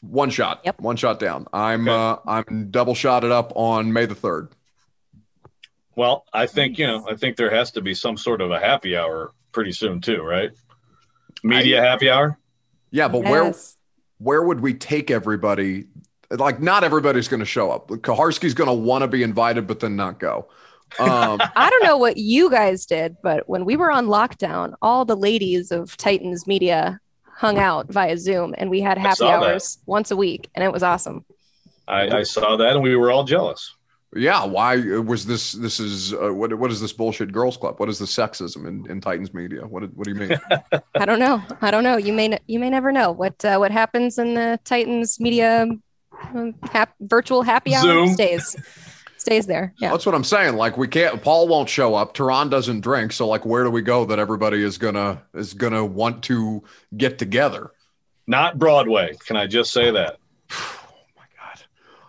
One shot. Yep. One shot down. I'm Okay. uh, I'm double shotted up on May the third. Well, I think you know. I think there has to be some sort of a happy hour pretty soon too, right? Media happy hour. Yeah, but where Yes. where would we take everybody? Like, not everybody's going to show up. Kaharski's going to want to be invited, but then not go. Um, I don't know what you guys did, but when we were on lockdown, all the ladies of Titans Media hung out via Zoom and we had happy saw that. hours once a week and it was awesome. I, I saw that, and we were all jealous. Yeah, why was this? This is uh, what? What is this bullshit girls club? What is the sexism in, in Titans media? What? What do you mean? I don't know. I don't know. You may n- you may never know what uh, what happens in the Titans Media um, hap- virtual happy hour Zoom. stays stays there. Yeah. That's what I'm saying. Like we can't. Paul won't show up. Turron doesn't drink. So like, where do we go that everybody is gonna is gonna want to get together? Not Broadway. Can I just say that?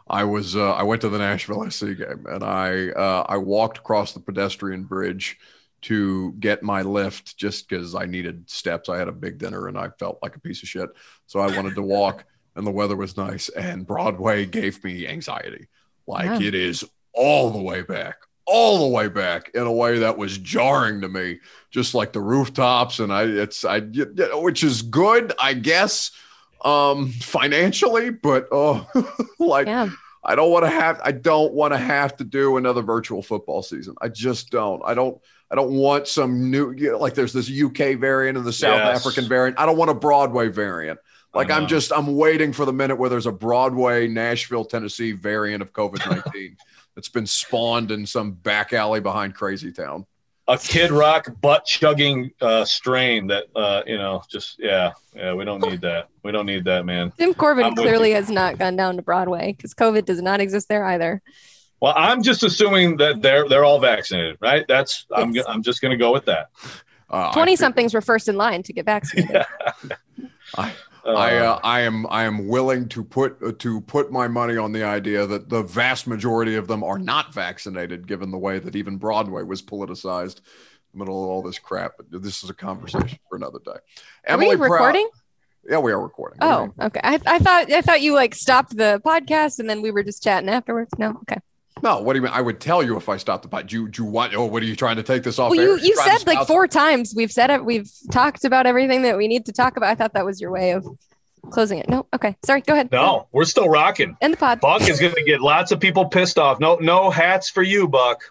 I was uh, i went to the nashville sc game and i uh, i walked across the pedestrian bridge to get my lift just because i needed steps. I had a big dinner and i felt like a piece of shit. So i wanted to walk and the weather was nice and broadway gave me anxiety. Like Wow. it is all the way back all the way back in a way that was jarring to me just like the rooftops and i it's I, which is good i guess um financially but oh like Yeah. i don't want to have i don't want to have to do another virtual football season. I just don't. I don't i don't want some new you know, like there's this uk variant and the south Yes. african variant. I don't want a broadway variant. Like I i'm just i'm waiting for the minute where there's a broadway nashville tennessee variant of covid-19 that's been spawned in some back alley behind crazy town A Kid Rock butt chugging uh, strain that uh, you know. Just yeah, yeah. We don't need that. We don't need that, man. Tim Corbin I'm clearly has not gone down to Broadway because COVID does not exist there either. Well, I'm just assuming that they're they're all vaccinated, right? That's I'm I'm just gonna go with that. uh, I 20 feel- somethings were first in line to get vaccinated. I, Uh, I, uh, I am I am willing to put uh, to put my money on the idea that the vast majority of them are not vaccinated, given the way that even Broadway was politicized in the middle of all this crap. But this is a conversation for another day. Are we Proud- recording? yeah, we are recording. What do you Oh, okay. I, I thought I thought you like stopped the podcast and then we were just chatting afterwards. No, okay. No. What do you mean? I would tell you if I stopped the pod. Do you, do you want? Oh, what are you trying to take this off? Well, you you said like four times we've said it. We've talked about everything that we need to talk about. I thought that was your way of closing it. No, okay. Sorry. Go ahead. no, we're still rocking. End the pod. Buck is gonna get lots of people pissed off. No, no hats for you, Buck.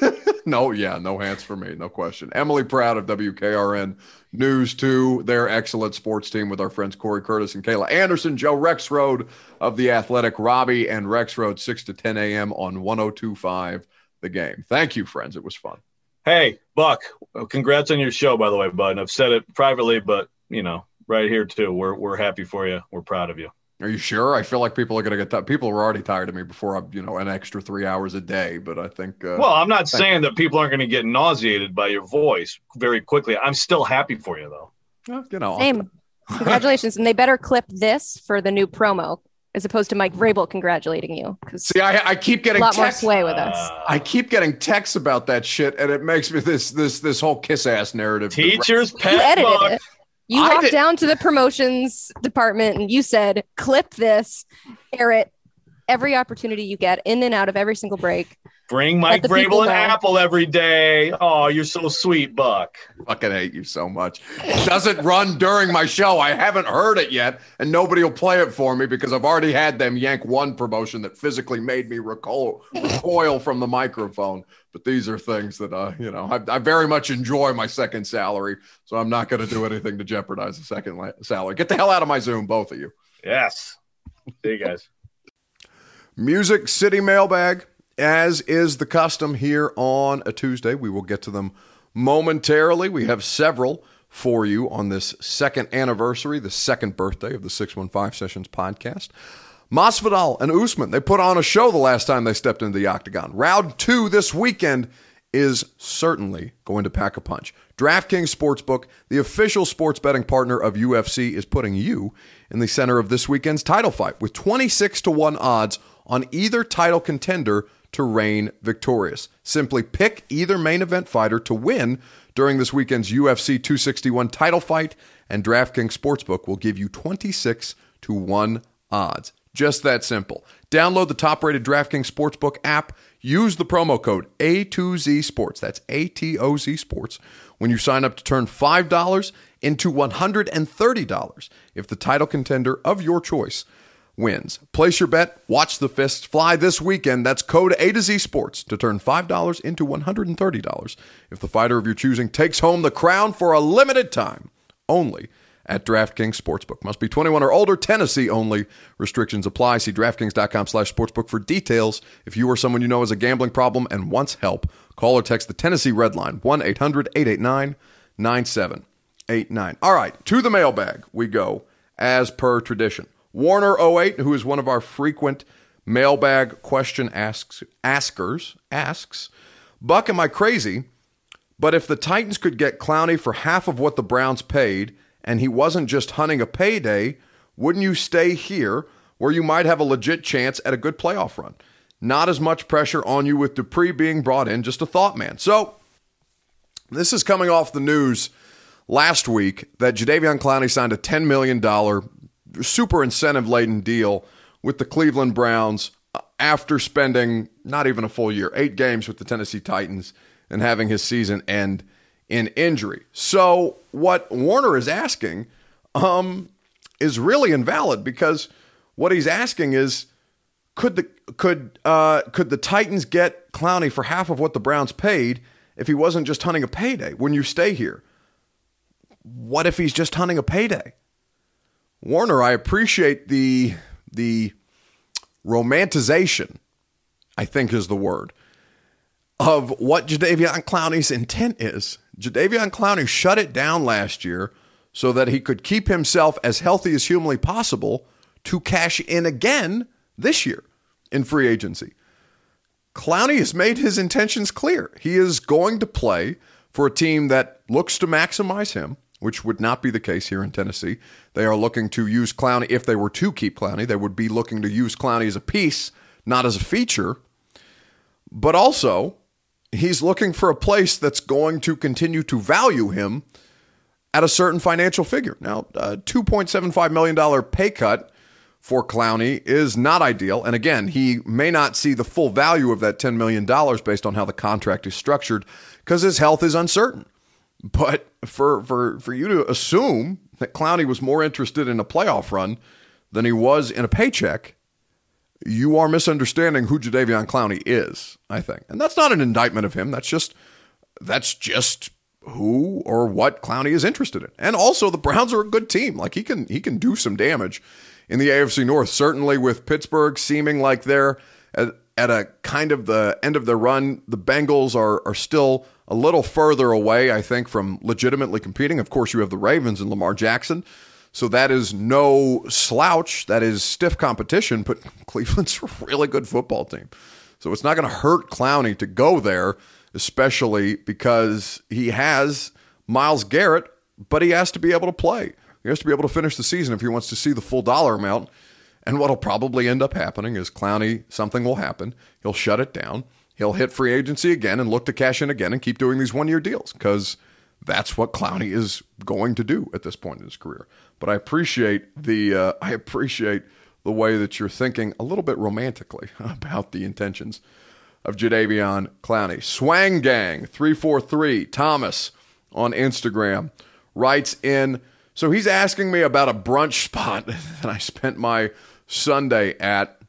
no, yeah, no hats for me, no question. Emily Proud of WKRN News 2, their excellent sports team with our friends Corey Curtis and Kayla Anderson, Joe Rexrode of The Athletic, Robbie and Rexrode, 6 to 10 a.m. on 1025 The Game. Thank you, friends. It was fun. Hey, Buck, congrats on your show, by the way, bud. And I've said it privately, but you know, right here too. We're we're happy for you. We're proud of you. Are you sure? I feel like people are going to get that. People are already tired of me before I'm, you know, an extra three hours a day, but I think. Uh, Well, I'm not thank- saying that people aren't going to get nauseated by your voice very quickly. I'm still happy for you, though. well, you know, Same. Congratulations. and they better clip this for the new promo as opposed to Mike Vrabel congratulating you because see, I, I keep a getting lot more sway with us. Uh, I keep getting texts about that shit, and it makes me this this this whole kiss ass narrative. teacher's pet edited Buck. it. You I walked did- down to the promotions department and you said, clip this, air it every opportunity you get in and out of every single break. Bring Mike the people an apple every day. Oh, you're so sweet, Buck. fucking hate you so much. It doesn't run during my show. I haven't heard it yet, and nobody will play it for me because I've already had them yank one promotion that physically made me recoil, recoil from the microphone. But these are things that, uh, you know, I, I very much enjoy my second salary, so I'm not going to do anything to jeopardize the second la- salary. Get the hell out of my Zoom, both of you. Yes. See you guys. Music City mailbag, as is the custom here on a Tuesday. We will get to them momentarily. We have several for you on this second anniversary, the second birthday of the 615 Sessions podcast. Masvidal and Usman, they put on a show the last time they stepped into the octagon. Round two this weekend is certainly going to pack a punch. DraftKings Sportsbook, the official sports betting partner of UFC, is putting you in the center of this weekend's title fight with 26 to 1 odds on either title contender to reign victorious. Simply pick either main event fighter to win during this weekend's UFC 261 title fight, and DraftKings Sportsbook will give you 26 to 1 odds. Just that simple. Download the top rated DraftKings Sportsbook app. Use the promo code A2Z Sports. That's A T O Z Sports when you sign up to turn $5 into $130 if the title contender of your choice wins. Place your bet, watch the fists fly this weekend. That's code A to Z Sports to turn $5 into $130 if the fighter of your choosing takes home the crown for a limited time only at DraftKings Sportsbook. Must be 21 or older, Tennessee only. Restrictions apply. See DraftKings.com slash sportsbook for details. If you or someone you know has a gambling problem and wants help, call or text the Tennessee Red Line, 1-800-889-9789. All right, to the mailbag we go, as per tradition. Warner08, who is one of our frequent mailbag question asks, askers, asks, Buck, am I crazy? But if the Titans could get Clowney for half of what the Browns paid – and he wasn't just hunting a payday, wouldn't you stay here where you might have a legit chance at a good playoff run? Not as much pressure on you with Dupree being brought in, just a thought man. So, this is coming off the news last week that Jadeveon Clowney signed a $10 million super incentive laden deal with the Cleveland Browns after spending not even a full year, eight games with the Tennessee Titans, and having his season end in injury. So what Warner is asking um, is really invalid because what he's asking is could the could uh, could the Titans get Clowney for half of what the Browns paid if he wasn't just hunting a payday when you stay here? What if he's just hunting a payday? Warner, I appreciate the the romanticization, I think is the word, of what Jadeveon Clowney's intent is. Jadeveon Clowney shut it down last year so that he could keep himself as healthy as humanly possible to cash in again this year in free agency. Clowney has made his intentions clear. He is going to play for a team that looks to maximize him, which would not be the case here in Tennessee. They are looking to use Clowney. If they were to keep Clowney, they would be looking to use Clowney as a piece, not as a feature. But also, he's looking for a place that's going to continue to value him at a certain financial figure. Now, uh, a $2.75 million pay cut for Clowney is not ideal. And again, he may not see the full value of that $10 million based on how the contract is structured because his health is uncertain. But for, for, for you to assume that Clowney was more interested in a playoff run than he was in a paycheck you are misunderstanding who Jadeveon Clowney is, I think. And that's not an indictment of him. That's just that's just who or what Clowney is interested in. And also the Browns are a good team. Like he can he can do some damage in the AFC North. Certainly with Pittsburgh seeming like they're at, at a kind of the end of their run, the Bengals are are still a little further away, I think, from legitimately competing. Of course, you have the Ravens and Lamar Jackson. So that is no slouch. That is stiff competition, but Cleveland's a really good football team. So it's not going to hurt Clowney to go there, especially because he has Myles Garrett, but he has to be able to play. He has to be able to finish the season if he wants to see the full dollar amount. And what'll probably end up happening is Clowney, something will happen. He'll shut it down. He'll hit free agency again and look to cash in again and keep doing these one year deals because that's what Clowney is going to do at this point in his career. But I appreciate the uh, I appreciate the way that you're thinking a little bit romantically about the intentions of Jadeveon Clowney. Swang Gang three four three Thomas on Instagram writes in. So he's asking me about a brunch spot that I spent my Sunday at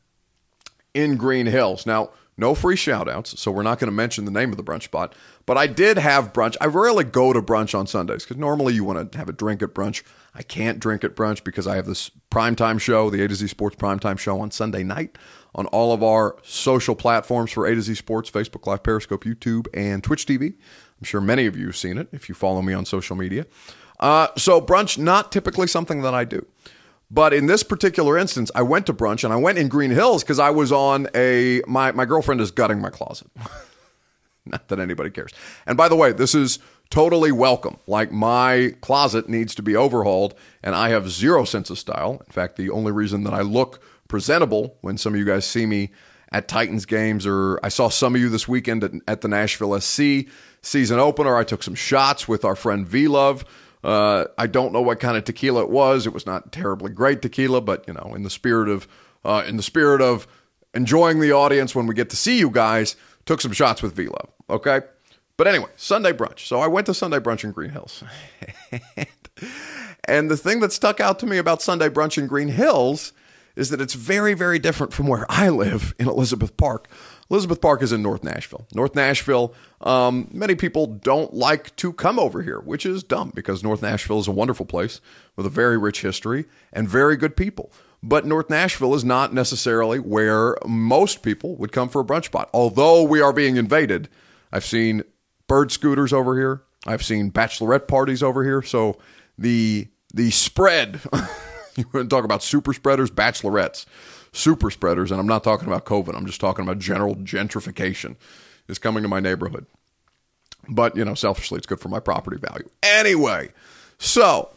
in Green Hills. Now, no free shout outs, so we're not going to mention the name of the brunch spot. But I did have brunch. I rarely go to brunch on Sundays because normally you want to have a drink at brunch. I can't drink at brunch because I have this primetime show, the A to Z Sports primetime show on Sunday night on all of our social platforms for A to Z Sports Facebook Live, Periscope, YouTube, and Twitch TV. I'm sure many of you have seen it if you follow me on social media. Uh, so, brunch, not typically something that I do. But in this particular instance, I went to brunch and I went in Green Hills because I was on a my my girlfriend is gutting my closet. Not that anybody cares. And by the way, this is totally welcome. Like my closet needs to be overhauled, and I have zero sense of style. In fact, the only reason that I look presentable when some of you guys see me at Titans games, or I saw some of you this weekend at, at the Nashville SC season opener. I took some shots with our friend V Love. Uh, I don't know what kind of tequila it was. It was not terribly great tequila, but you know, in the spirit of uh, in the spirit of enjoying the audience when we get to see you guys, took some shots with V Love. Okay, but anyway, Sunday brunch. So I went to Sunday brunch in Green Hills, and the thing that stuck out to me about Sunday brunch in Green Hills is that it's very, very different from where I live in Elizabeth Park. Elizabeth Park is in North Nashville. North Nashville, um, many people don't like to come over here, which is dumb because North Nashville is a wonderful place with a very rich history and very good people. But North Nashville is not necessarily where most people would come for a brunch spot. Although we are being invaded, I've seen bird scooters over here. I've seen bachelorette parties over here. So the the spread, you want to talk about super spreaders, bachelorettes super spreaders, and I'm not talking about COVID. I'm just talking about general gentrification is coming to my neighborhood. But, you know, selfishly, it's good for my property value. Anyway, so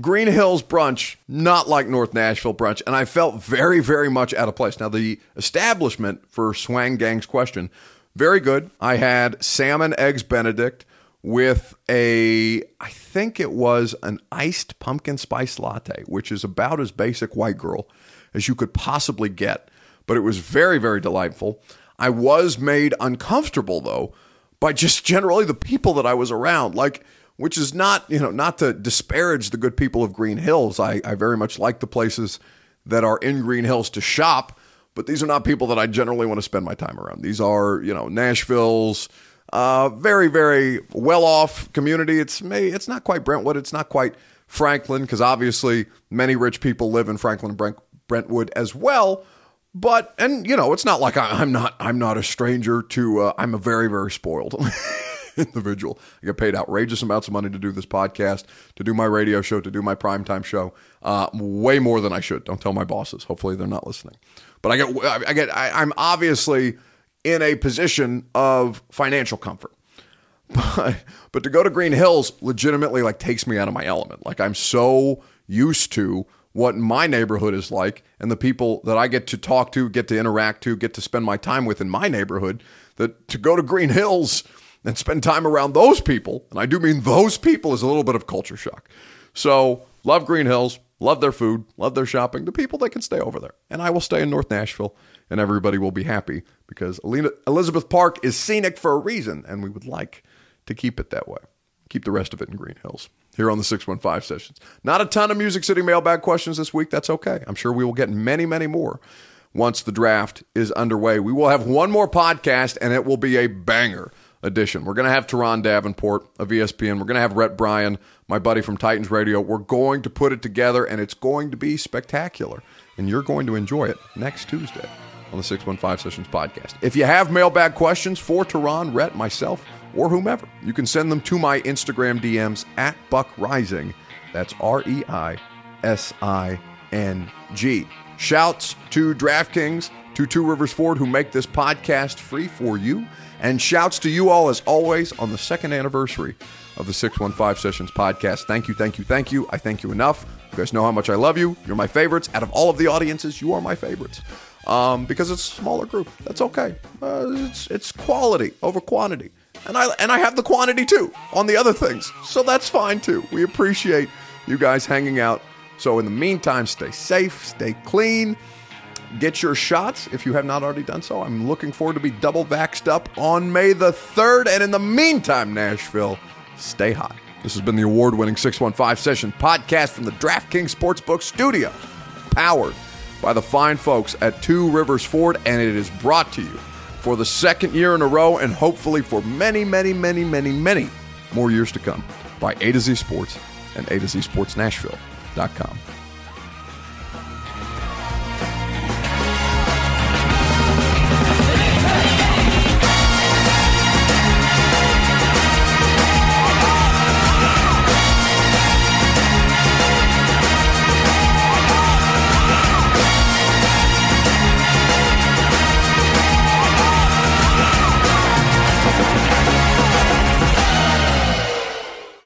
Green Hills brunch, not like North Nashville brunch, and I felt very, very much out of place. Now, the establishment for Swang Gang's question, very good. I had salmon eggs Benedict with a, I think it was an iced pumpkin spice latte, which is about as basic white girl as you could possibly get. But it was very, very delightful. I was made uncomfortable though by just generally the people that I was around. Like, which is not, you know, not to disparage the good people of Green Hills. I, I very much like the places that are in Green Hills to shop, but these are not people that I generally want to spend my time around. These are, you know, Nashville's uh, very, very well off community. It's may it's not quite Brentwood. It's not quite Franklin because obviously many rich people live in Franklin Brent, Brentwood as well. But and you know, it's not like I, am not I'm not a stranger to. Uh, I'm a very very spoiled individual. I get paid outrageous amounts of money to do this podcast, to do my radio show, to do my primetime show. Uh, way more than I should. Don't tell my bosses. Hopefully, they're not listening. But I get I get I, I'm obviously in a position of financial comfort. But but to go to Green Hills legitimately like takes me out of my element. Like I'm so used to what my neighborhood is like and the people that I get to talk to, get to interact to, get to spend my time with in my neighborhood, that to go to Green Hills and spend time around those people, and I do mean those people, is a little bit of culture shock. So, love Green Hills, love their food, love their shopping. The people that can stay over there. And I will stay in North Nashville, and everybody will be happy because Elizabeth Park is scenic for a reason, and we would like to keep it that way. Keep the rest of it in Green Hills here on the 615 sessions. Not a ton of Music City mailbag questions this week. That's okay. I'm sure we will get many, many more once the draft is underway. We will have one more podcast, and it will be a banger edition. We're going to have Turron Davenport of ESPN. We're going to have Rhett Bryan, my buddy from Titans Radio. We're going to put it together, and it's going to be spectacular. And you're going to enjoy it next Tuesday on the 615 Sessions podcast. If you have mailbag questions for Turron, Rhett, myself, or whomever. You can send them to my Instagram DMs at Buck Reising. That's R E I S I N G. Shouts to DraftKings, to Two Rivers Ford, who make this podcast free for you. And shouts to you all, as always, on the second anniversary of the 615 Sessions podcast. Thank you, thank you, thank you. I thank you enough. You guys know how much I love you. You're my favorites. Out of all of the audiences, you are my favorites. Um, because it's a smaller group. That's okay. Uh, it's, it's quality over quantity and I and I have the quantity too on the other things. So that's fine too. We appreciate you guys hanging out. So in the meantime, stay safe, stay clean, get your shots if you have not already done so. I'm looking forward to be double vaxxed up on May the 3rd. And in the meantime, Nashville, stay hot. This has been the award-winning 615 Session podcast from the DraftKings Sportsbook Studio, powered by the fine folks at Two Rivers Ford, and it is brought to you for the second year in a row and hopefully for many, many, many, many, many more years to come by A to Z Sports and A to Z Sports Nashville.com.